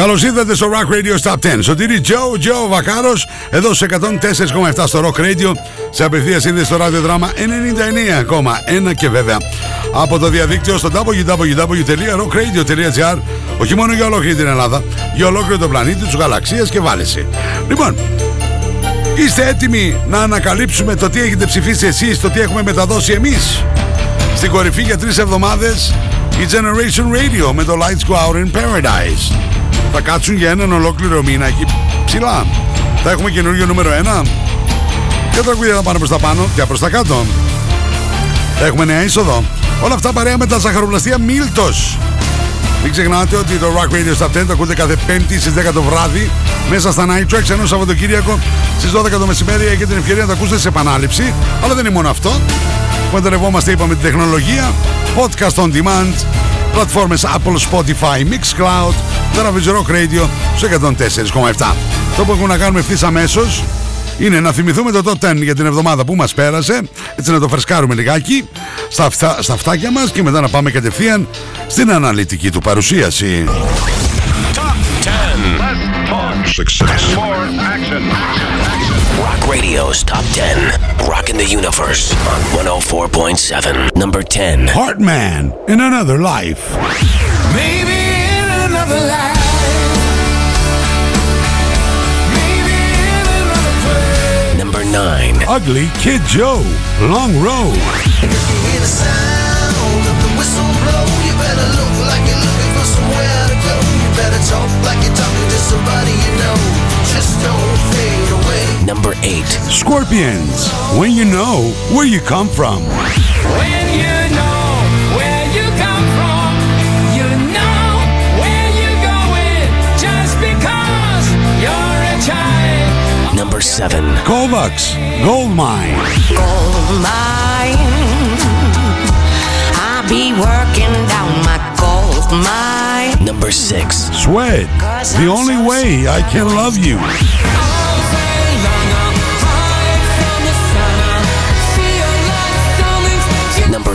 Καλώς ήρθατε στο Rock Radio Stop 10. Σωτήρι Τζο, Τζο Βακάρος, εδώ σε 104,7 στο Rock Radio, σε απευθείας σύνδεση στο ραδιοδράμα 99,1 και βέβαια από το διαδίκτυο στο www.rockradio.gr. Όχι μόνο για ολόκληρη την Ελλάδα, για ολόκληρο τον πλανήτη, τους γαλαξία και βάλεση. Λοιπόν, είστε έτοιμοι να ανακαλύψουμε το τι έχετε ψηφίσει εσείς, το τι έχουμε μεταδώσει εμείς. Στην κορυφή για τρεις εβδομάδες η Generation Radio με το Lights Go Out in Paradise. Θα κάτσουν για έναν ολόκληρο μήνα εκεί ψηλά. Θα έχουμε καινούργιο νούμερο 1. Και τραγούδια θα πάνε προς τα πάνω και προς τα κάτω. Θα έχουμε νέα είσοδο. Όλα αυτά παρέα με τα ζαχαροπλαστεία Μίλτος. Μην ξεχνάτε ότι το Rock Radio στα 10 ακούτε κάθε Πέμπτη στις 10 το βράδυ μέσα στα Night Tracks ενώ Σαββατοκύριακο στις 12 το μεσημέρι έχετε την ευκαιρία να τα ακούσετε σε επανάληψη. Αλλά δεν είναι μόνο αυτό. Παντρευόμαστε, είπαμε, την τεχνολογία, podcast on demand, πλατφόρμες Apple, Spotify, Mixcloud, Travis Rock Radio στο 104,7. Το που έχουμε να κάνουμε ευθύς αμέσως είναι να θυμηθούμε το top 10 για την εβδομάδα που μας πέρασε, έτσι να το φρεσκάρουμε λιγάκι στα, αυτά, στα αυτάκια μας και μετά να πάμε κατευθείαν στην αναλυτική του παρουσίαση. Top 10. Success. More action. Rock Radio's Top 10. Rock in the Universe on 104.7. Number 10. Heartman in Another Life. Maybe in another life. Maybe in another place. Number 9. Ugly Kid Joe, Long Road. 8. Scorpions, When You Know Where You Come From. When you know where you come from, you know where you're going just because you're a child. Number 7. Kovacs, Gold Mine. gold mine. I be working down my gold mine. Number 6. Sweat, The Only Way I Can Love You.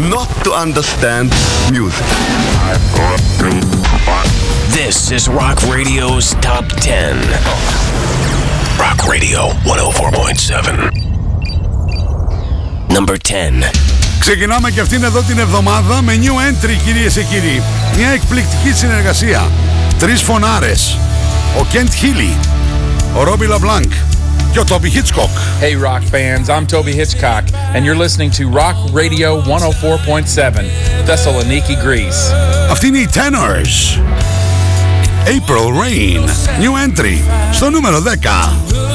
Not to understand music. This is Rock Radio's Top 10. Rock Radio 104.7. Number 10. Ξεκινάμε και αυτήν εδώ την εβδομάδα με new entry κυρίες και κύριοι. Μια εκπληκτική συνεργασία. Τρεις φωνάρες. Ο Kent Hilli, ο Robbie LaBlanc, και ο Τόμπι Χίτσκοκ. Hey, rock fans, I'm Toby Hitchcock, and you're listening to Rock Radio 104.7, Thessaloniki, Greece. Αυτοί είναι οι Tenors. April Rain, new entry, στο νούμερο 10.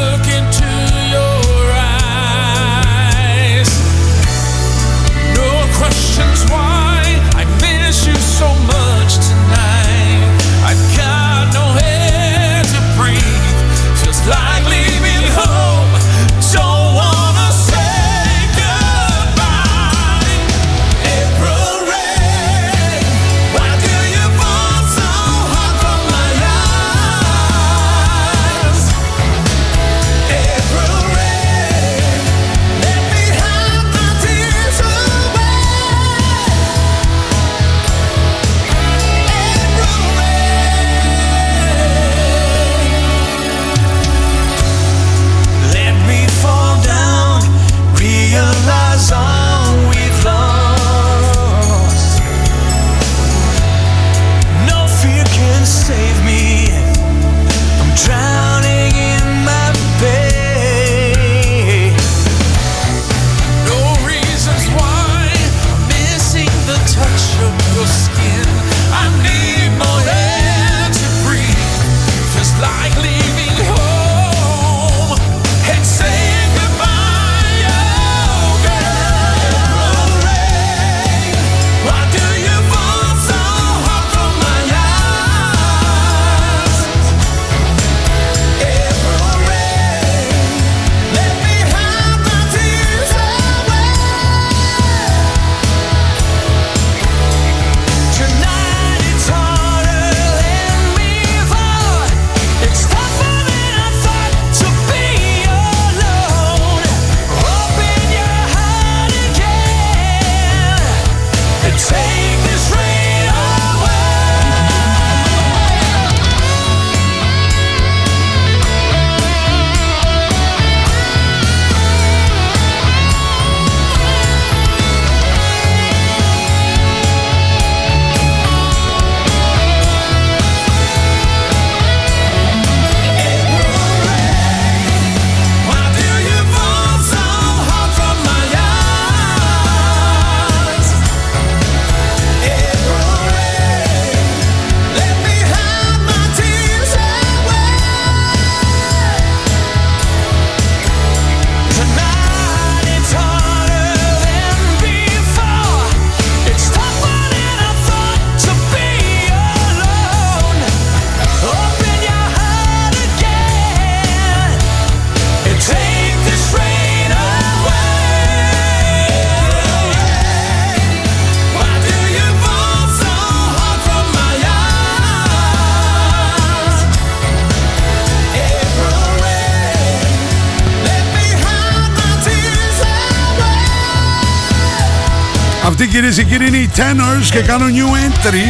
Κυρίες και κύριοι είναι οι Tenors και κάνουν new entry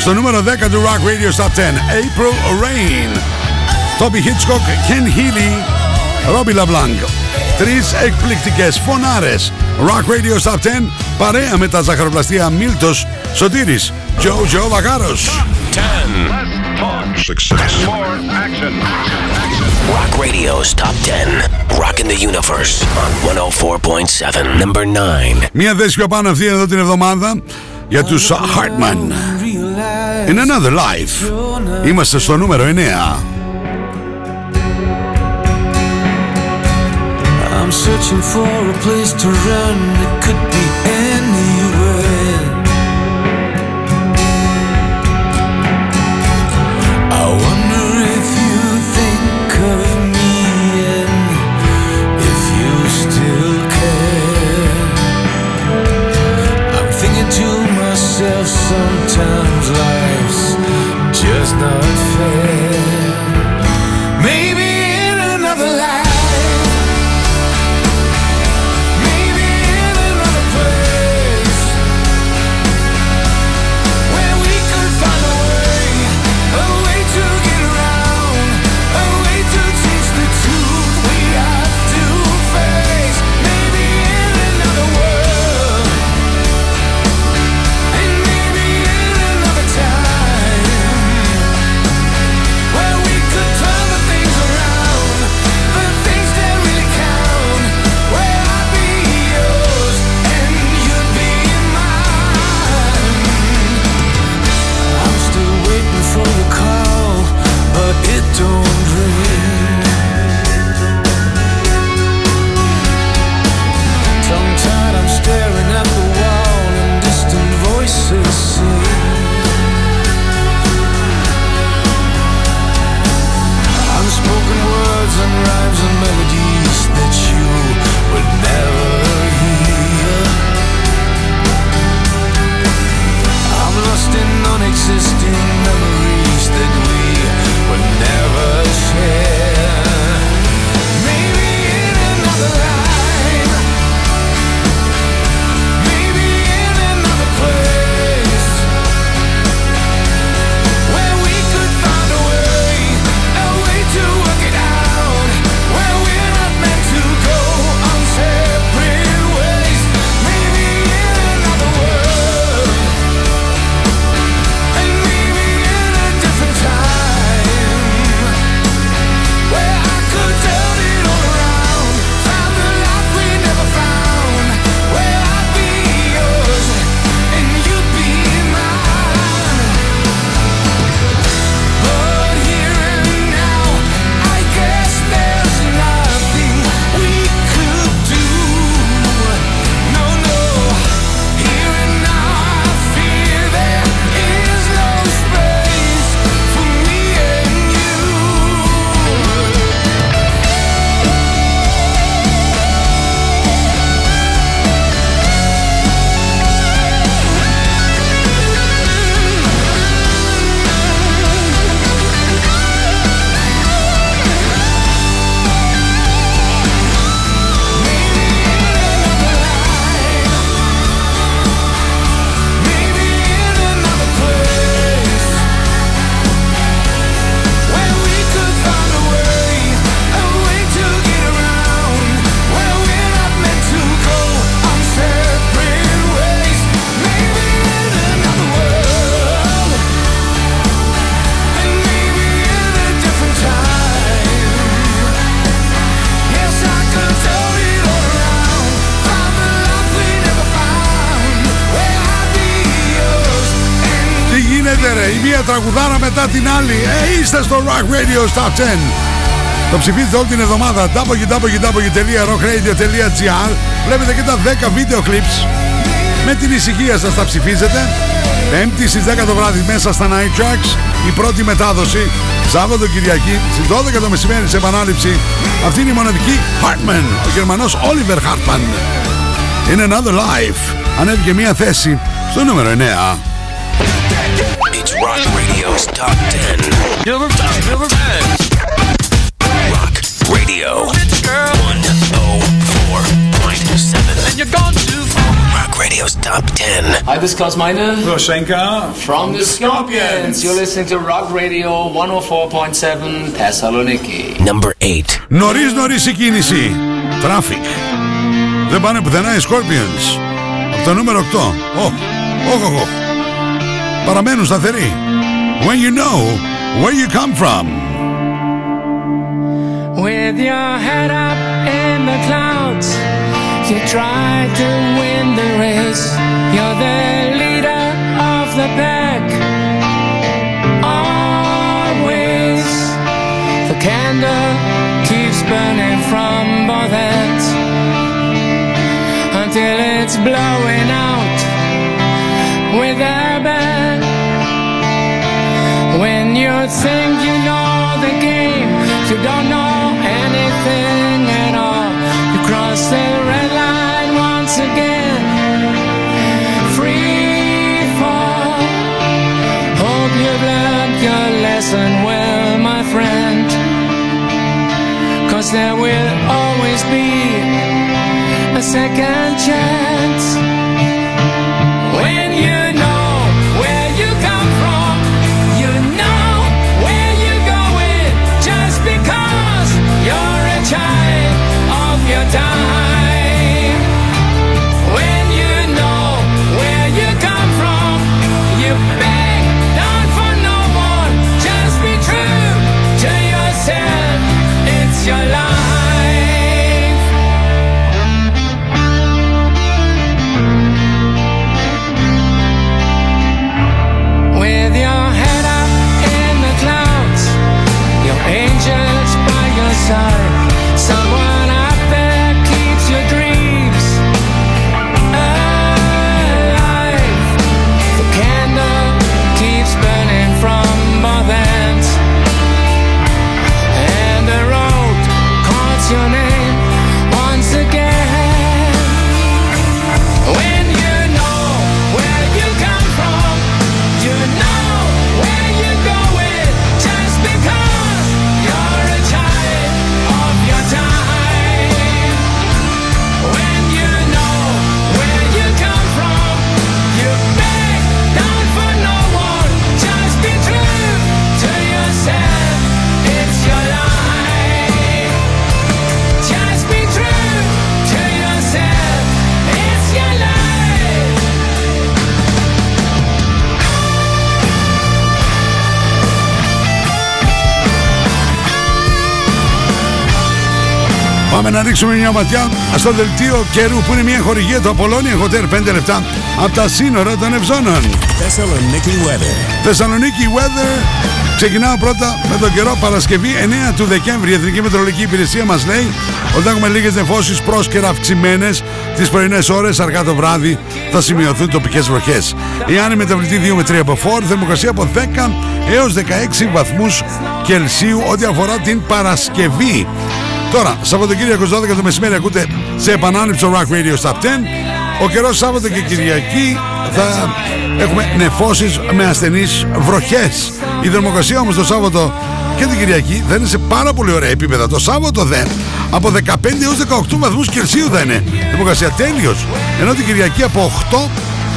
στο νούμερο 10 του Rock Radio Top 10 April Rain. Toby Hitchcock, Ken Healy, Robbie LeBlanc Τρεις εκπληκτικές φωνάρες. Rock Radio Top 10 παρέα με τα ζαχαροπλαστεία Μίλτος Σωτήρης Joe Joe Βαγάρος. 10. Less talk. Success. More action. Rock Radio's Top 10. Rocking the Universe on 104.7. Number 9. Μία θέση πιο πάνω αυτή εδώ την εβδομάδα για τους Hartman In Another Life Είμαστε στο νούμερο 9 I'm searching for a place to run. It could be anywhere. Τι γίνεται ρε, η μία τραγουδάρα μετά την άλλη. Ε, είστε στο Rock Radio Top 10 Το ψηφίζετε όλη την εβδομάδα. Www.rockradio.gr Βλέπετε και τα 10 βίντεο clips. Με την ησυχία σας τα ψηφίζετε. Πέμπτη στις 10 το βράδυ μέσα στα Night Tracks. Η πρώτη μετάδοση. Σάββατο Κυριακή στις 12 το μεσημέρι σε επανάληψη. Αυτή είναι η μοναδική. Hartman Ο Γερμανός Oliver Hartman. In Another Life. Ανέβηκε μία θέση στο νούμερο 9 It's Rock Radio's Top 10. Number 10. Number 10. Rock Radio 104.7. And you're gone too far. Rock Radio's Top 10. Hi, this is Klaus Meine Roshenka. from the Scorpions. You're listening to Rock Radio 104.7 Thessaloniki. Number 8. Νωρίς νωρίς η κίνηση. Traffic. Δεν πάνε πουθενά οι Scorpions. Από το νούμερο 8. Οχ, οχ, οχ, οχ. Παραμένουν σταθεροί. When you know where you come from. With your head up in the clouds, you try to win the race. You're the leader of the pack. Always, the candle keeps burning from both ends until it's blowing out with a bang. You think you know the game, you don't know anything at all. You cross the red line once again. Free fall. Hope you've learned your lesson well, my friend. Cause there will always be a second chance. time Πάμε να ρίξουμε μια ματιά στο δελτίο καιρού που είναι μια χορηγία του Apollonia Hotel 5 λεπτά από τα σύνορα των Ευζώνων. Thessaloniki weather. Θεσσαλονίκη Weather. Ξεκινάω πρώτα με τον καιρό Παρασκευή 9 του Δεκέμβρη. Η Εθνική Μετρολογική Υπηρεσία μας λέει ότι έχουμε λίγες νεφώσεις πρόσκαιρα αυξημένες τις πρωινές ώρες. Αργά το βράδυ θα σημειωθούν τοπικές βροχές. Η Άννη μεταβλητή 2 με 3 από 4, θερμοκρασία από 10 έως 16 βαθμούς Κελσίου ό,τι αφορά την Παρασκευή. Τώρα, Σαββατοκύριακος 12 το μεσημέρι ακούτε σε επανάληψη το Rock Radio Stop 10. Ο καιρός Σάββατο και Κυριακή θα έχουμε νεφώσεις με ασθενείς βροχές. Η θερμοκρασία όμως το Σάββατο και την Κυριακή θα είναι σε πάρα πολύ ωραία επίπεδα. Το Σάββατο δεν. Από 15 έως 18 βαθμούς Κελσίου θα είναι. Θερμοκρασία τέλειος. Ενώ την Κυριακή από 8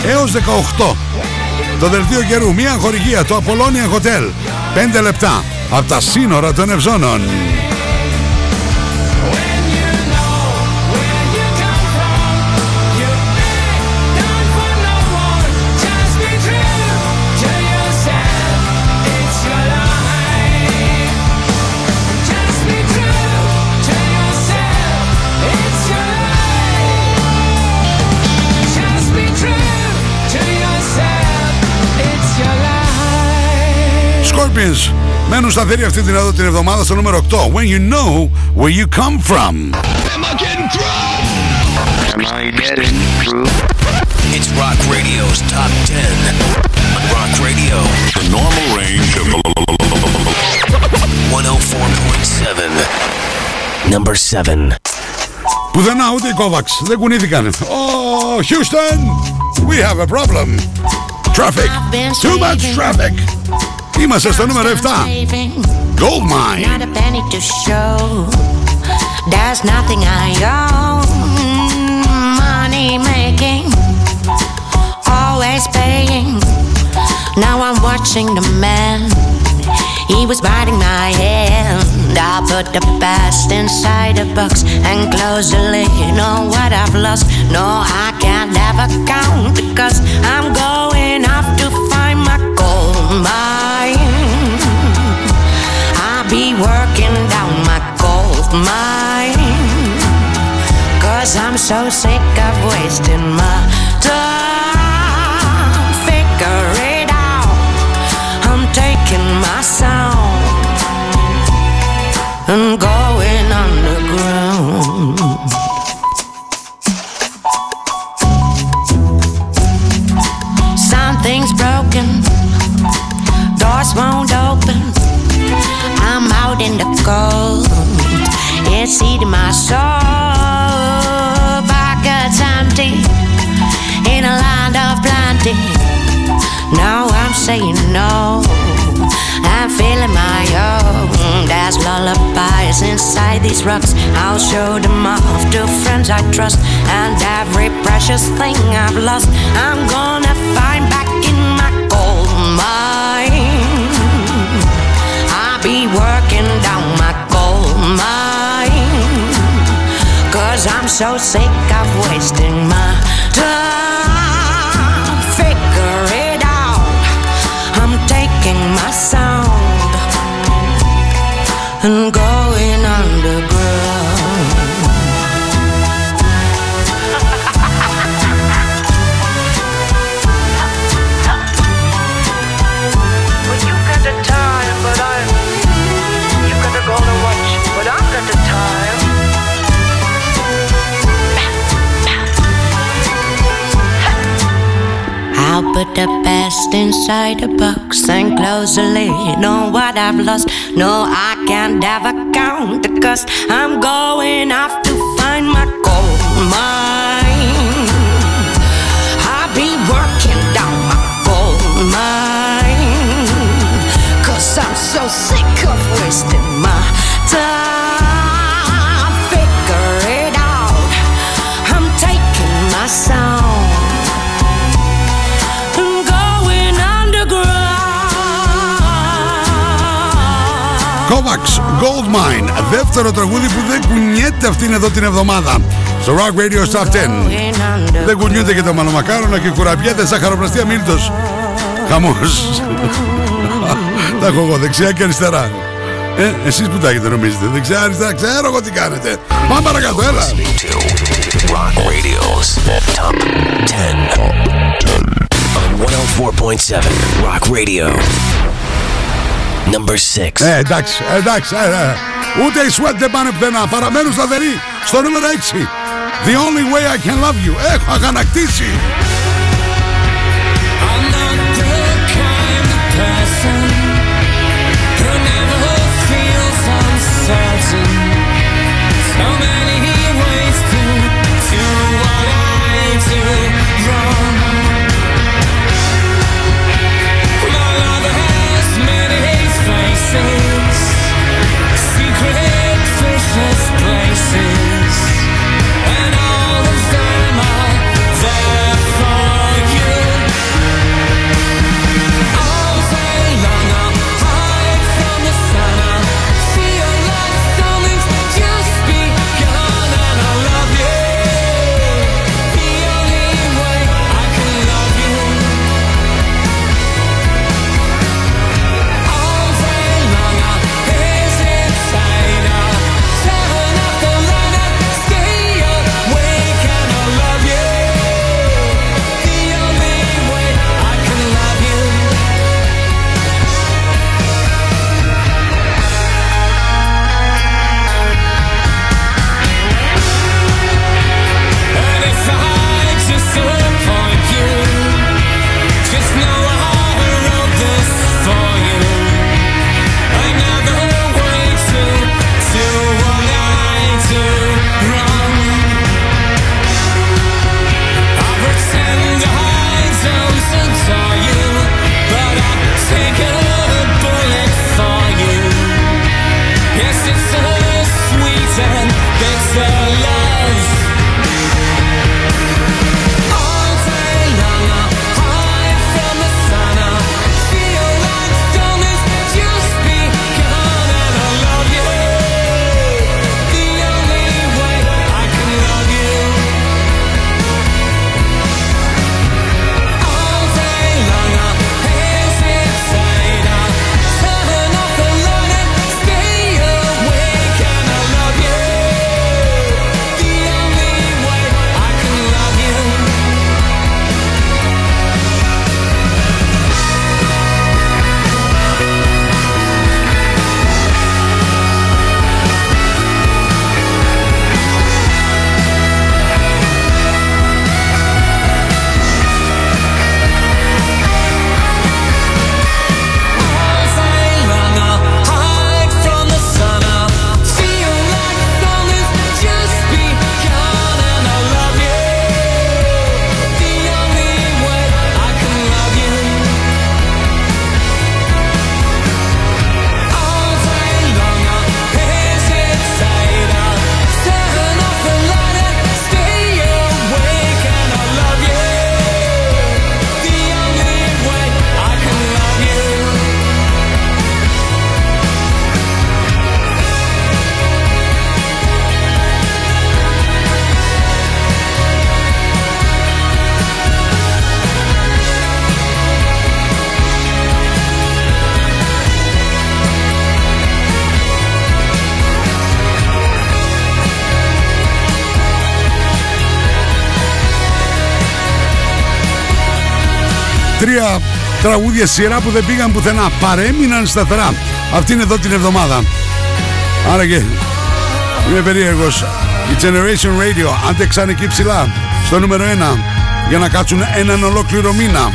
έως 18. Το δελτίο καιρού, μια χορηγία, το Apollonia Hotel. 5 λεπτά από τα σύνορα των Ευζώνων. Scorpions μένουν σταθεροί αυτή την εδώ την εβδομάδα στο νούμερο 8. When you know where you come from. It's Rock Radio's Top 10. On Rock Radio, The normal range of 104.7. Number 7. Πουθενά ούτε οι Kovacs δεν κουνήθηκαν. Oh, Houston, we have a problem. Traffic, too much traffic. Είμαστε στο νούμερο 7. Gold Mine. Not a penny to show. There's nothing I own. Money making. always paying. Now I'm watching the man. He was biting my hand. I put the past inside a box and close the lid on what I've lost. No, I can't ever count because I'm going off to find my gold mine. Mine. Cause I'm so sick of wasting my time. Figure it out. I'm taking my sound and going it's eating my soul. Pockets empty in a land of plenty. Now I'm saying no. I'm feeling my own. There's lullabies inside these rocks. I'll show them off to friends I trust. And every precious thing I've lost, I'm gonna so sick of wasting my the best inside a box and close the lid on what I've lost. No, I can't ever count the cost. I'm going off to find my gold mine. I'll be working down my gold mine. Cause I'm so sick of wasting my Kovacs Gold Mine. Δεύτερο τραγούδι που δεν κουνιέται αυτήν εδώ την εβδομάδα. Στο Rock Radio Top 10. Going underground. Δεν κουνιούνται και τα μαλομακάρονα και κουραμπιέται σαχαροπλαστεία Μίλτος. Χαμός. τα έχω εγώ δεξιά και αριστερά. Ε, εσείς που τα έχετε νομίζετε. Δεξιά, αριστερά, ξέρω εγώ τι κάνετε. Πάμε παρακάτω, έλα. Listening to Rock Radio's Top 10 on 104.7 Rock Radio. Number 6. Ε, εντάξει, εντάξει. ε, ε. Ούτε οι Sweat δεν πάνε πουθενά. Παραμένουν σταθεροί στο νούμερο 6. The only way I can love you. Έχω αγανακτήσει. Τρία τραγούδια σειρά που δεν πήγαν πουθενά. Παρέμειναν σταθερά. Αυτή είναι εδώ την εβδομάδα. Άρα και είμαι περίεργος. Η Generation Radio άντεξαν εκεί ψηλά στο νούμερο 1 για να κάτσουν έναν ολόκληρο μήνα.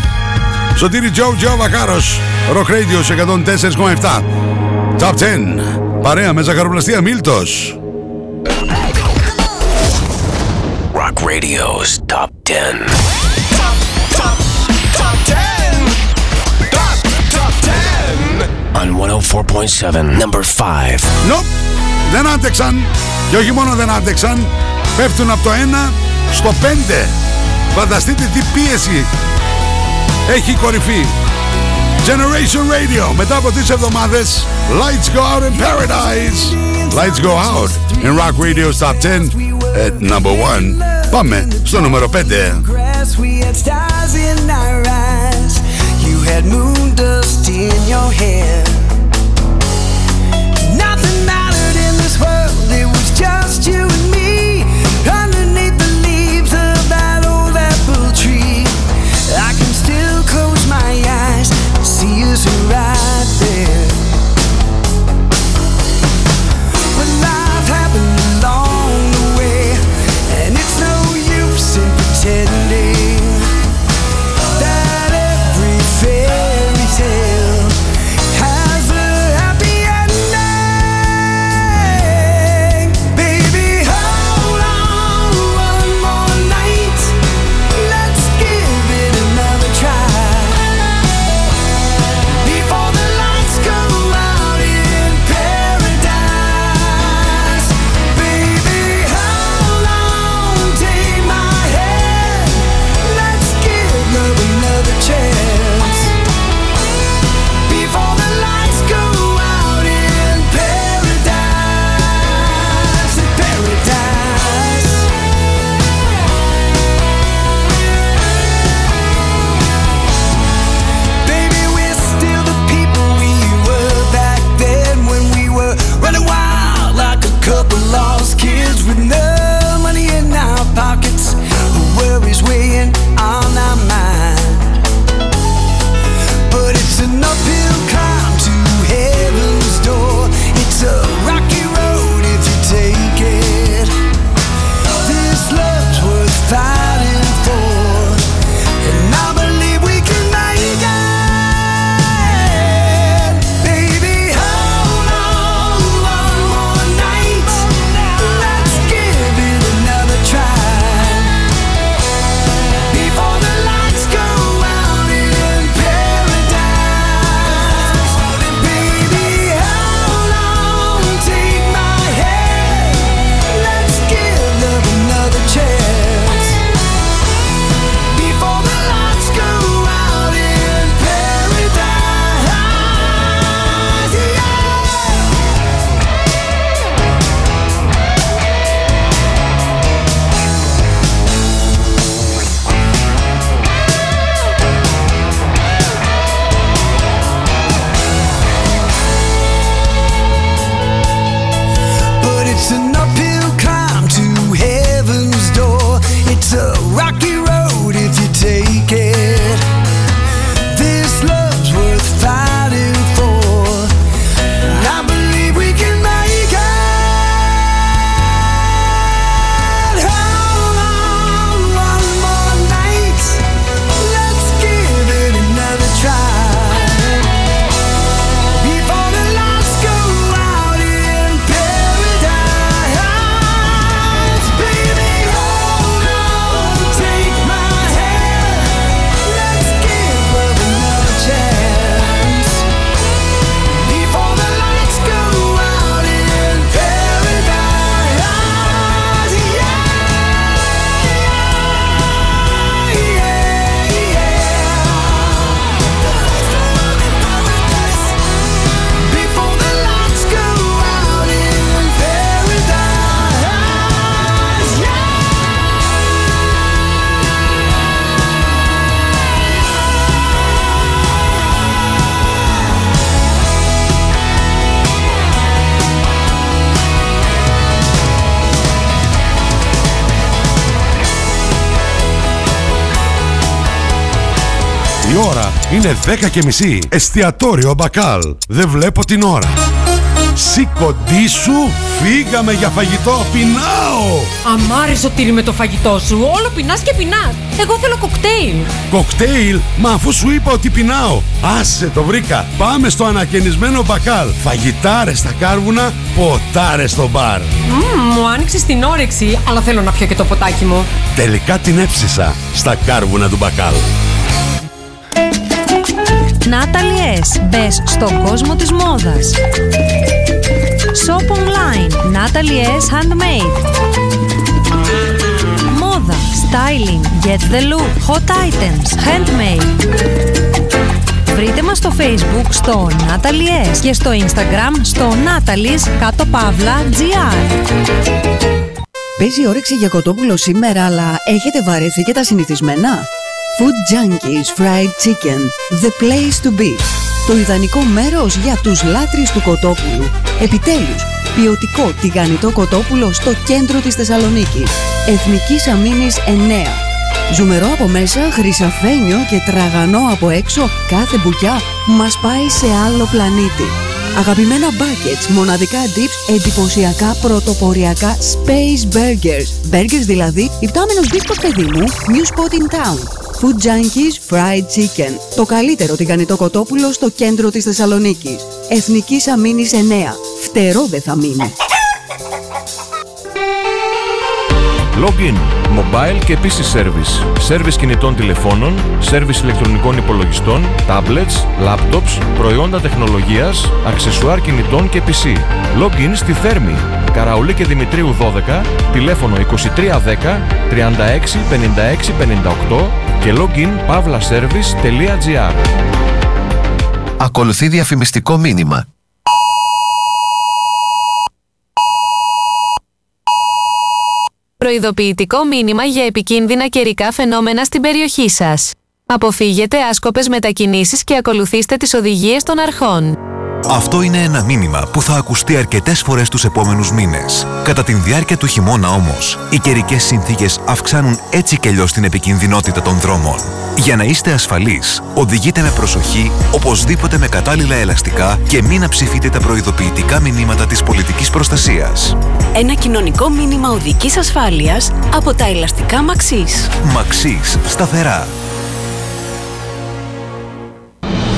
Σωτήρι Τζο Τζο Βακάρος Rock Radio σε 104,7 Top 10 Παρέα με ζαχαροπλαστεία Μίλτος Rock Radio's Top 104.7, number 5. Nope, δεν άντεξαν και όχι μόνο δεν άντεξαν πέφτουν από το 1 στο 5 Φανταστείτε τι πίεση έχει η κορυφή Generation Radio μετά από τις εβδομάδες Lights go out in paradise Lights go out in Rock Radio's Top 10 at number 1 Πάμε στο νούμερο 5 grass, we had stars in our eyes. You had moon dust in your hair. just you τώρα είναι 10 και μισή. Εστιατόριο Μπακάλ. Δεν βλέπω την ώρα. Σήκοντή σου, φύγαμε για φαγητό. Πεινάω! Αμάρι σωτήρι με το φαγητό σου. Όλο πεινάς και πεινάς. Εγώ θέλω κοκτέιλ. Κοκτέιλ, μα αφού σου είπα ότι πεινάω. Άσε το βρήκα. Πάμε στο ανακαινισμένο μπακάλ. Φαγητάρες στα κάρβουνα, ποτάρες στο μπαρ. Μμμ, μου άνοιξες την όρεξη, αλλά θέλω να πιω και το ποτάκι μου. Τελικά την έψισα στα κάρβουνα του μπακάλ. Natalie S. Μπες στον κόσμο της μόδας. Shop online. Natalie S. Handmade. Μόδα. Styling. Get the look. Hot items. Handmade. Βρείτε μας στο facebook στο Natalie S. και στο instagram στο Natalie's κάτω παύλα GR. Παίζει όρεξη για κοτόπουλο σήμερα, αλλά έχετε βαρεθεί και τα συνηθισμένα; Food Junkies Fried Chicken. The place to be. Το ιδανικό μέρος για τους λάτρεις του κοτόπουλου. Επιτέλους, ποιοτικό τηγανιτό κοτόπουλο στο κέντρο της Θεσσαλονίκης. Εθνικής Αμήνης 9. Ζουμερό από μέσα, χρυσαφένιο και τραγανό από έξω, κάθε μπουκιά μας πάει σε άλλο πλανήτη. Αγαπημένα buckets, μοναδικά dips, εντυπωσιακά πρωτοποριακά space burgers. Burgers δηλαδή, υπτάμενος μπίσκοτ παιδί μου, new spot in town. Food Junkies Fried Chicken. Το καλύτερο τηγανιτό κοτόπουλο στο κέντρο της Θεσσαλονίκης. Εθνικής Αμήνης 9. Φτερό δεν θα μείνει. Login, mobile και PC service. Service κινητών τηλεφώνων, service ηλεκτρονικών υπολογιστών, tablets, laptops, προϊόντα τεχνολογίας, αξεσουάρ κινητών και PC. Login στη Θέρμη, Καραουλή και Δημητρίου 12, τηλέφωνο 2310 36 56 58 και login pavlaservice.gr Ακολουθεί διαφημιστικό μήνυμα. Προειδοποιητικό μήνυμα για επικίνδυνα καιρικά φαινόμενα στην περιοχή σας. Αποφύγετε άσκοπες μετακινήσεις και ακολουθήστε τις οδηγίες των αρχών. Αυτό είναι ένα μήνυμα που θα ακουστεί αρκετές φορές τους επόμενους μήνες. Κατά τη διάρκεια του χειμώνα όμως, οι καιρικές συνθήκες αυξάνουν έτσι κι αλλιώς την επικινδυνότητα των δρόμων. Για να είστε ασφαλείς, οδηγείτε με προσοχή, οπωσδήποτε με κατάλληλα ελαστικά και μην αψηφείτε τα προειδοποιητικά μηνύματα της πολιτικής προστασίας. Ένα κοινωνικό μήνυμα οδικής ασφάλειας από τα ελαστικά Μαξής. Μαξί, σταθερά.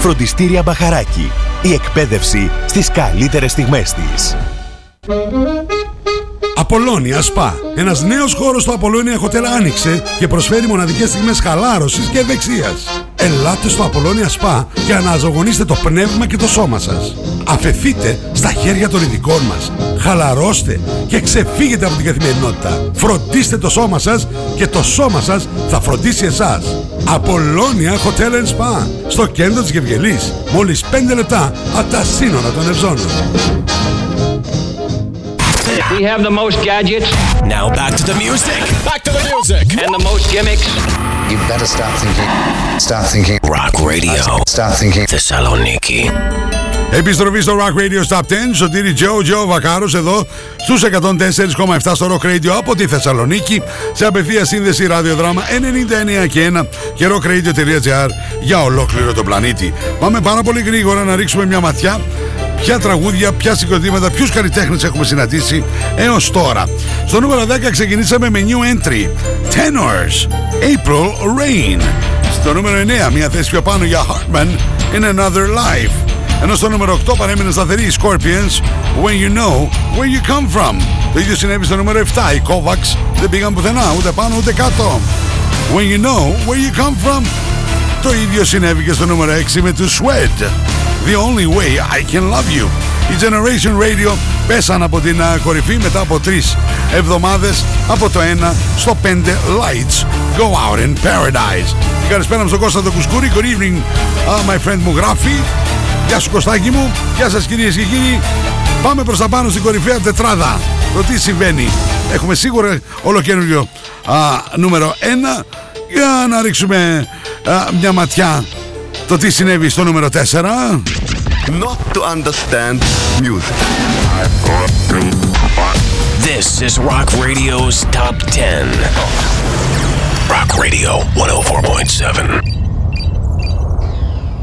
Φροντιστήρια Μπαχαράκη. Η εκπαίδευση στις καλύτερες στιγμές της. Απολώνια Spa. Ένας νέος χώρος στο Απολώνια Hotel άνοιξε και προσφέρει μοναδικές στιγμές χαλάρωσης και ευεξίας. Ελάτε στο Απολώνια Spa και αναζωογονήστε το πνεύμα και το σώμα σας. Αφεθείτε στα χέρια των ειδικών μας. Χαλαρώστε και ξεφύγετε από την καθημερινότητα. Φροντίστε το σώμα σας και το σώμα σας θα φροντίσει εσάς. Απολώνια Hotel and Spa. Στο κέντρο της Γευγελής. Μόλις 5 λεπτά από τα σύνορα των Ευζώνων. We have the most gadgets. Now back to the music. Back to the music. And the most gimmicks. You better start thinking. Start thinking. Rock Radio. Start thinking. Θεσσαλονίκη. Επιστροφή στο Rock Radio Stop 10. Σωτήρι Τζο, Τζο Βακάρος εδώ στους 104,7 στο Rock Radio από τη Θεσσαλονίκη σε απευθεία σύνδεση ραδιοδράμα 99 και 1 και rockradio.gr για ολόκληρο τον πλανήτη. Πάμε πάρα πολύ γρήγορα να ρίξουμε μια ματιά ποια τραγούδια, ποια συγκροτήματα, ποιους καλλιτέχνες έχουμε συναντήσει έως τώρα. Στο νούμερο 10 ξεκινήσαμε με new entry Tenors April Rain. Στο νούμερο 9 μια θέση πιο πάνω για Hartman In Another Life. Ενώ στο νούμερο 8 παρέμεινε σταθερή οι Scorpions When You Know Where You Come From. Το ίδιο συνέβη στο νούμερο 7. Οι Kovacs δεν πήγαν πουθενά, ούτε πάνω ούτε κάτω. When You Know Where You Come From. Το ίδιο συνέβη και στο νούμερο 6 με τους Swed. The Only Way I Can Love You. Η Generation Radio πέσαν από την α, κορυφή μετά από τρεις εβδομάδες από το 1 στο 5 Lights Go Out in Paradise. Και καλησπέρα μου στον Κώστα τον Κουσκούρη. Good evening, uh, my friend μου γράφει. Γεια σου Κωστάκη μου. Γεια σας κυρίες και κύριοι. Πάμε προς τα πάνω στην κορυφαία τετράδα. Το τι συμβαίνει. Έχουμε σίγουρα ολοκένουργιο α, νούμερο 1 για να ρίξουμε α, μια ματιά το τι συνέβη στο νούμερο 4. Not to understand music. This is Rock Radio's Top 10. Rock Radio 104.7.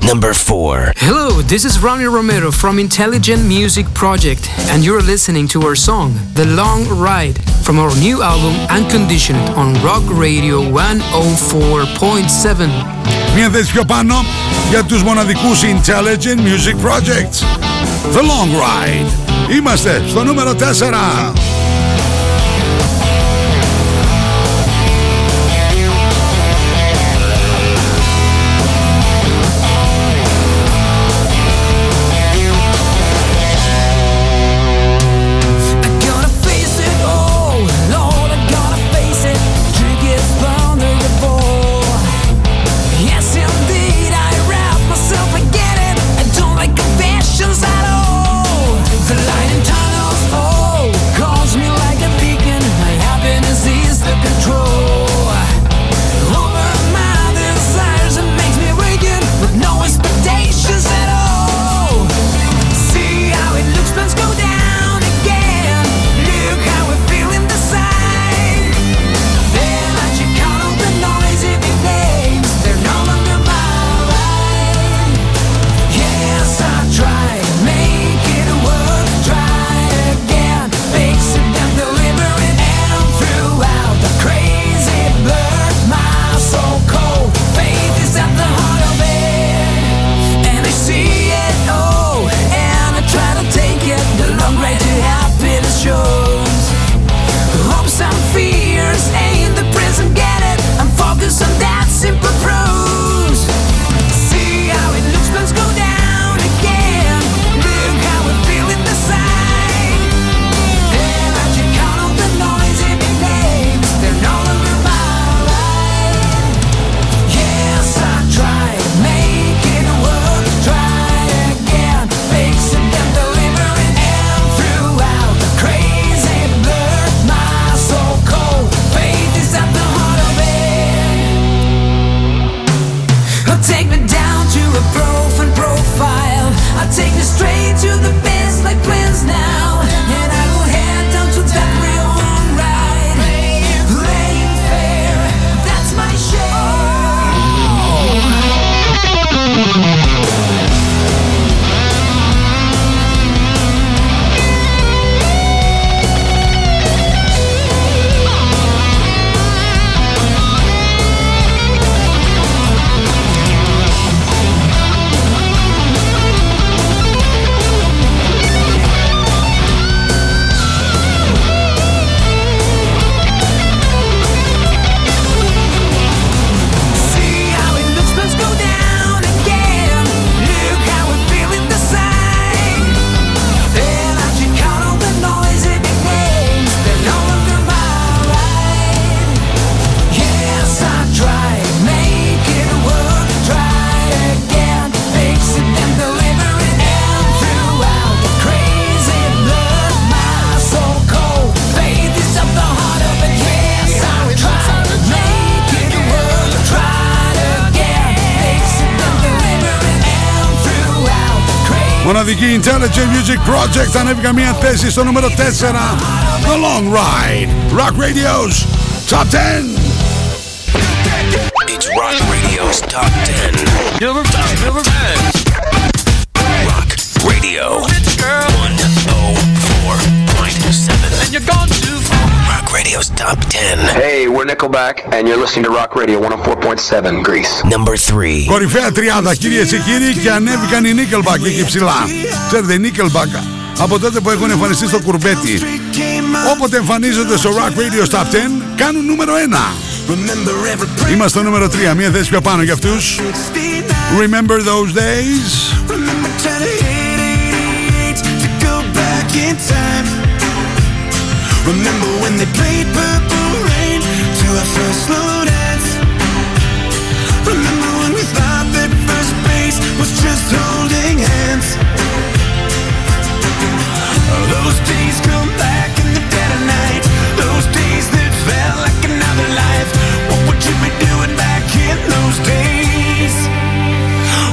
Number 4. Hello, this is Ronnie Romero from Intelligent Music Project, and you're listening to our song, The Long Ride, from our new album, Unconditioned, on Rock Radio 104.7. Μια θέση πιο πάνω για τους μοναδικούς Intelligent Music Projects. The Long Ride. Είμαστε στο νούμερο 4. Intelligent Music Project anavigamian tesi sto numero 4 The Long Ride. Rock Radio's Top 10 It's Rock Radio's Top 10 Number 10 Number 10 Rock Radio. 104.7 And you're gone Radio's top 10. Hey, we're Nickelback and you're listening to Rock Radio 104.7 Greece. Number 3. Κορυφαία τριάδα κύριε και κύριοι και ανέβηκαν οι Nickelback εκεί ψηλά. Ξέρετε, Nickelback από τότε που έχουν εμφανιστεί στο κουρμπέτι όποτε εμφανίζονται στο Rock Radio Top 10 κάνουν νούμερο 1. Είμαστε νούμερο 3, μια θέση πιο πάνω για αυτούς. Remember those days. Remember Remember when they played Purple Rain to our first slow dance? Remember when we thought that first base was just holding hands? Those days come back in the dead of night. Those days that felt like another life. What would you be doing back in those days?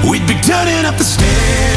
We'd be turning up the stairs.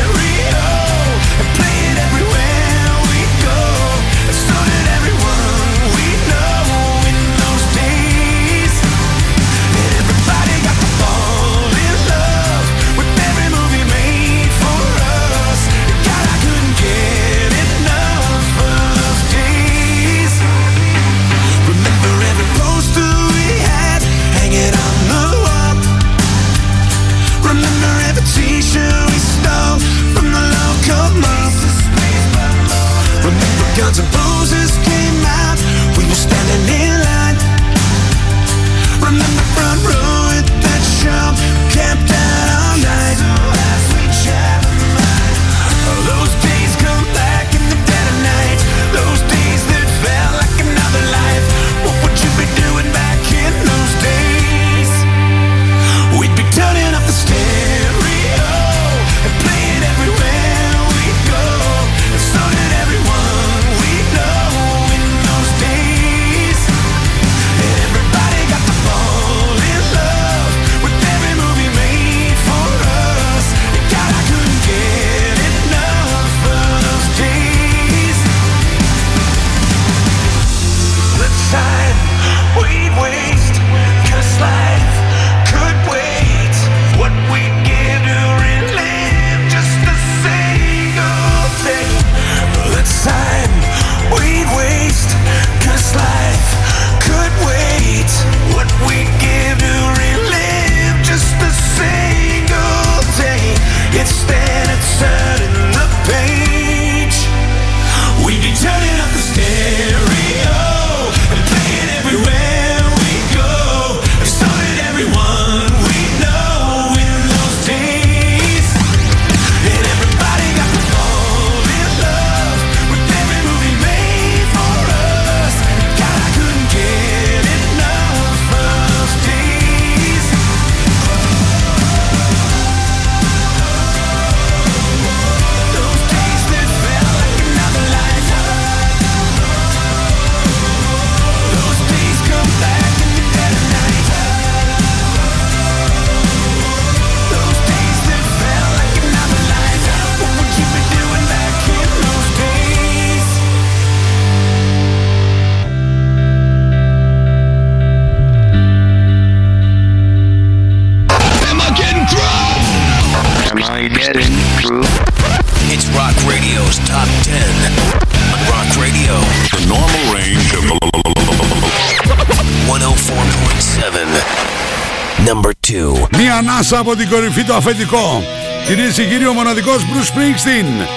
από την κορυφή το αφεντικό. Κυρίες και κύριοι, ο μοναδικός Bruce Springsteen.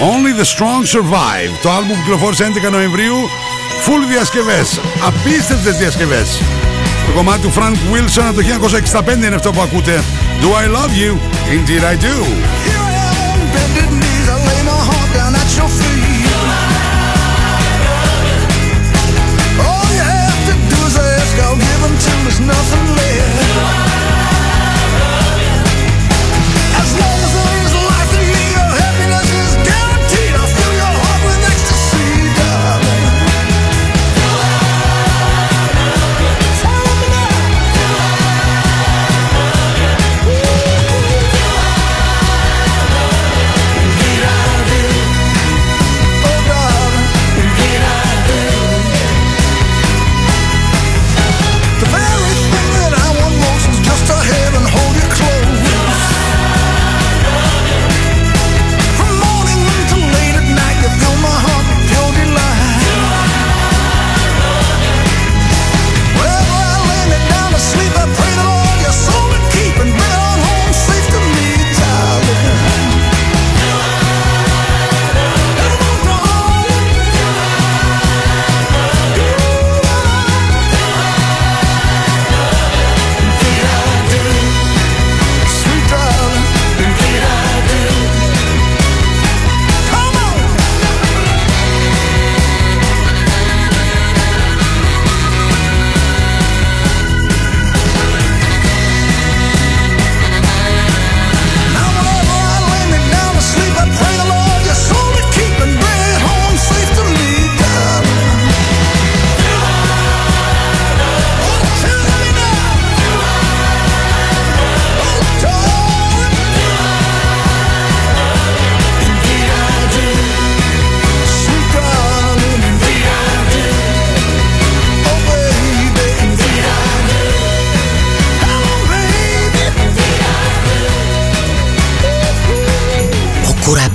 Only the Strong Survive. Το album κυκλοφόρησε 11 Νοεμβρίου. Full διασκευές. Απίστευτες διασκευές. Το κομμάτι του Frank Wilson από το 1965 είναι αυτό που ακούτε. Do I love you? Indeed I do. Nothing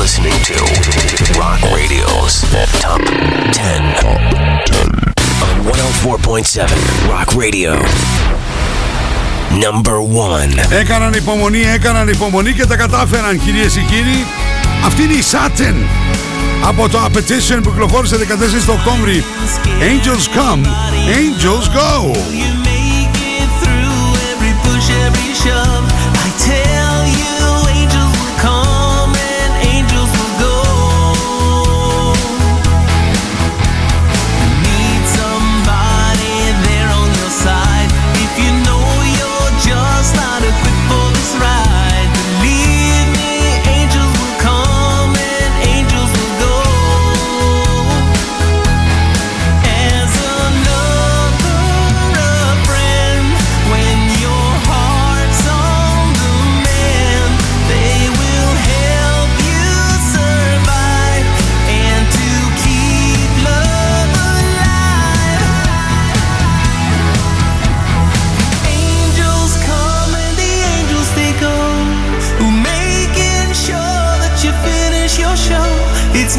You're listening to Rock Radio's Top 10. On 104.7 Rock Radio. Number 1. Έκαναν υπομονή, έκαναν υπομονή και τα κατάφεραν κυρίες και κύριοι. Αυτή είναι η Satin από το Appetition που κυκλοφόρησε 14 το Οκτώβρη. Angels come, angels go.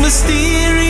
Mysterious,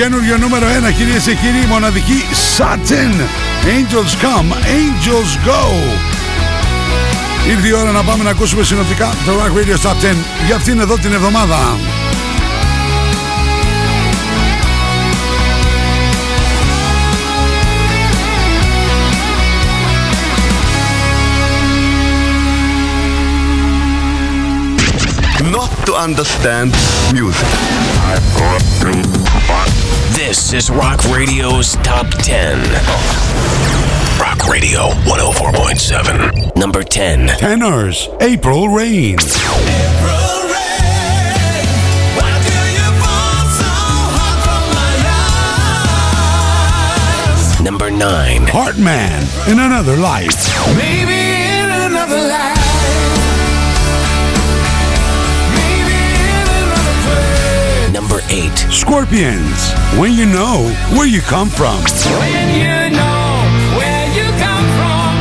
Ολοκένουργιο νούμερο 1 κυρίες και κύριοι, μοναδική Satin. Angels come, angels go. Ήρθε η ώρα να πάμε να ακούσουμε συνοπτικά το Rock Radio Top 10 για αυτήν εδώ την εβδομάδα. Not to understand music. This is Rock Radio's Top 10. Rock Radio 104.7. Number 10. Tenors, April Rain. Number 9. Heartman in Another Life. Maybe Scorpions, when you know where you come from. When you know where you come from,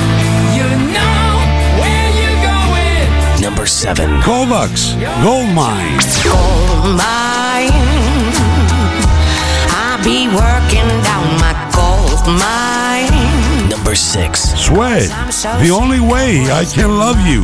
you know where you're going. Number seven. Kovacs, Gold Mine. Gold mine. I be working down my gold mine. Number six. Sweat, the only way I can love you.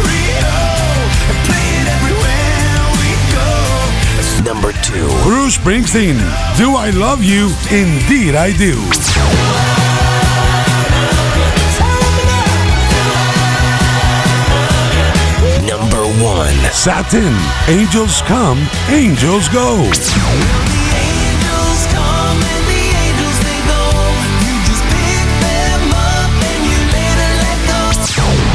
two. Bruce Springsteen, Do I Love You? Indeed I Do. Number one. Satin, Angels Come, Angels Go.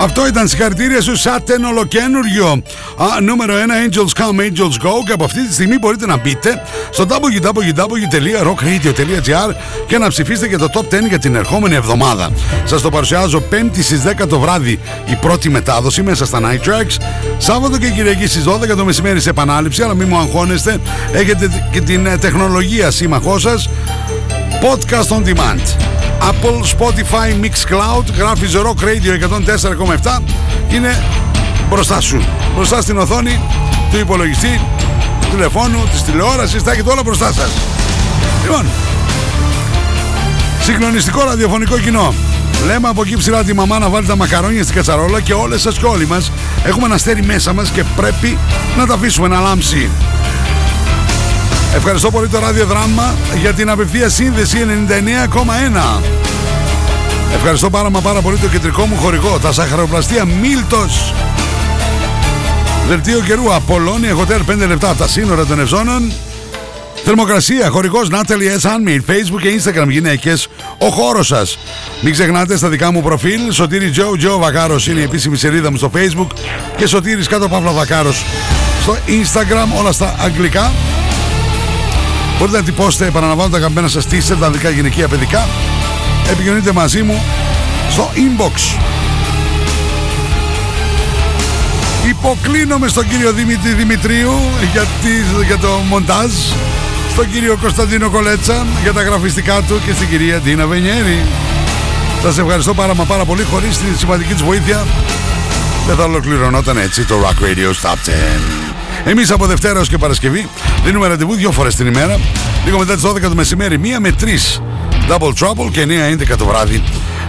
Αυτό ήταν συγχαρητήρια σου Satin ολοκένουργιο. Α, Νούμερο 1 Angels Come, Angels Go. Και από αυτή τη στιγμή μπορείτε να μπείτε στο www.rockradio.gr Και να ψηφίσετε και το Top 10 για την ερχόμενη εβδομάδα. Σας το παρουσιάζω 5η στις 10 το βράδυ Η πρώτη μετάδοση μέσα στα Night Tracks. Σάββατο και Κυριακή στις 12 το μεσημέρι σε επανάληψη Αλλά μην μου αγχώνεστε. Έχετε και την ε, τεχνολογία σύμμαχός σας Podcast on demand. Apple, Spotify, Mixcloud, γράφεις Rock Radio 104,7 και είναι μπροστά σου. Μπροστά στην οθόνη του υπολογιστή, του τηλεφώνου, της τηλεόρασης, τα έχετε όλα μπροστά σας. Λοιπόν, συγκλονιστικό ραδιοφωνικό κοινό. Λέμε από εκεί ψηλά τη μαμά να βάλει τα μακαρόνια στην κατσαρόλα και όλες σας και όλοι μας έχουμε ένα αστέρι μέσα μας και πρέπει να τα αφήσουμε να λάμψει. Ευχαριστώ πολύ το ραδιοδράμα για την απευθεία σύνδεση 99,1. Ευχαριστώ πάρα μα πάρα πολύ το κεντρικό μου χορηγό, τα σαχαροπλαστεία Μίλτος. Δελτίο καιρού Απολώνια Hotel 5 λεπτά από τα σύνορα των Ευζώνων. Θερμοκρασία, χορηγός Natalie S. Handmade, Facebook και Instagram γυναίκες, ο χώρος σας. Μην ξεχνάτε στα δικά μου προφίλ, Σωτήρι Τζο, Τζο Βακάρος είναι η επίσημη σελίδα μου στο Facebook και Σωτήρης κάτω Παύλα Βακάρος στο Instagram, όλα στα αγγλικά. Μπορείτε να τυπώσετε, επαναλαμβάνω τα αγαπημένα σας t-shirt, τα ανδρικά γυναικεία παιδικά. Επικοινωνείτε μαζί μου στο inbox. Υποκλίνομαι στον κύριο Δημήτρη Δημητρίου για, τη- για το μοντάζ, στον κύριο Κωνσταντίνο Κολέτσα για τα γραφιστικά του και στην κυρία Ντίνα Βενιέρη. Σας ευχαριστώ πάρα μα πάρα πολύ, χωρίς τη σημαντική της βοήθεια δεν θα ολοκληρωνόταν έτσι το Rock Radio Stop 10. Εμείς από Δευτέρα έως και Παρασκευή δίνουμε ραντεβού δύο φορές την ημέρα, λίγο μετά τις 12 το μεσημέρι, μία με τρεις Double Trouble και 9-11 το βράδυ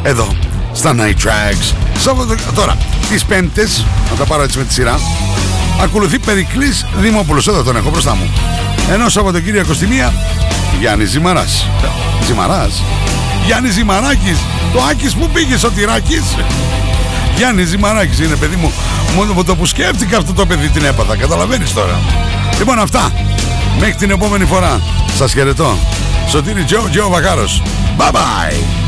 εδώ στα Night Tracks. Σάββατο, τώρα, τις Πέμπτες, να τα πάρω έτσι με τη σειρά, ακολουθεί Περικλής Δημόπουλος, εδώ τον έχω μπροστά μου. Ενώ Σαββατοκύριακο στη μία, Γιάννης Ζημαράς. Ζημαράς. Γιάννης Ζημαράκης. Το Άκης που πήγε, Σωτηράκης. Γιάννη Ζημαράκης είναι παιδί μου. Μόνο από το που σκέφτηκα αυτό το παιδί την έπαθα. Καταλαβαίνεις τώρα. Λοιπόν αυτά. Μέχρι την επόμενη φορά. Σας χαιρετώ. Σωτήρι Τζο, Τζο Βακάρος. Bye bye.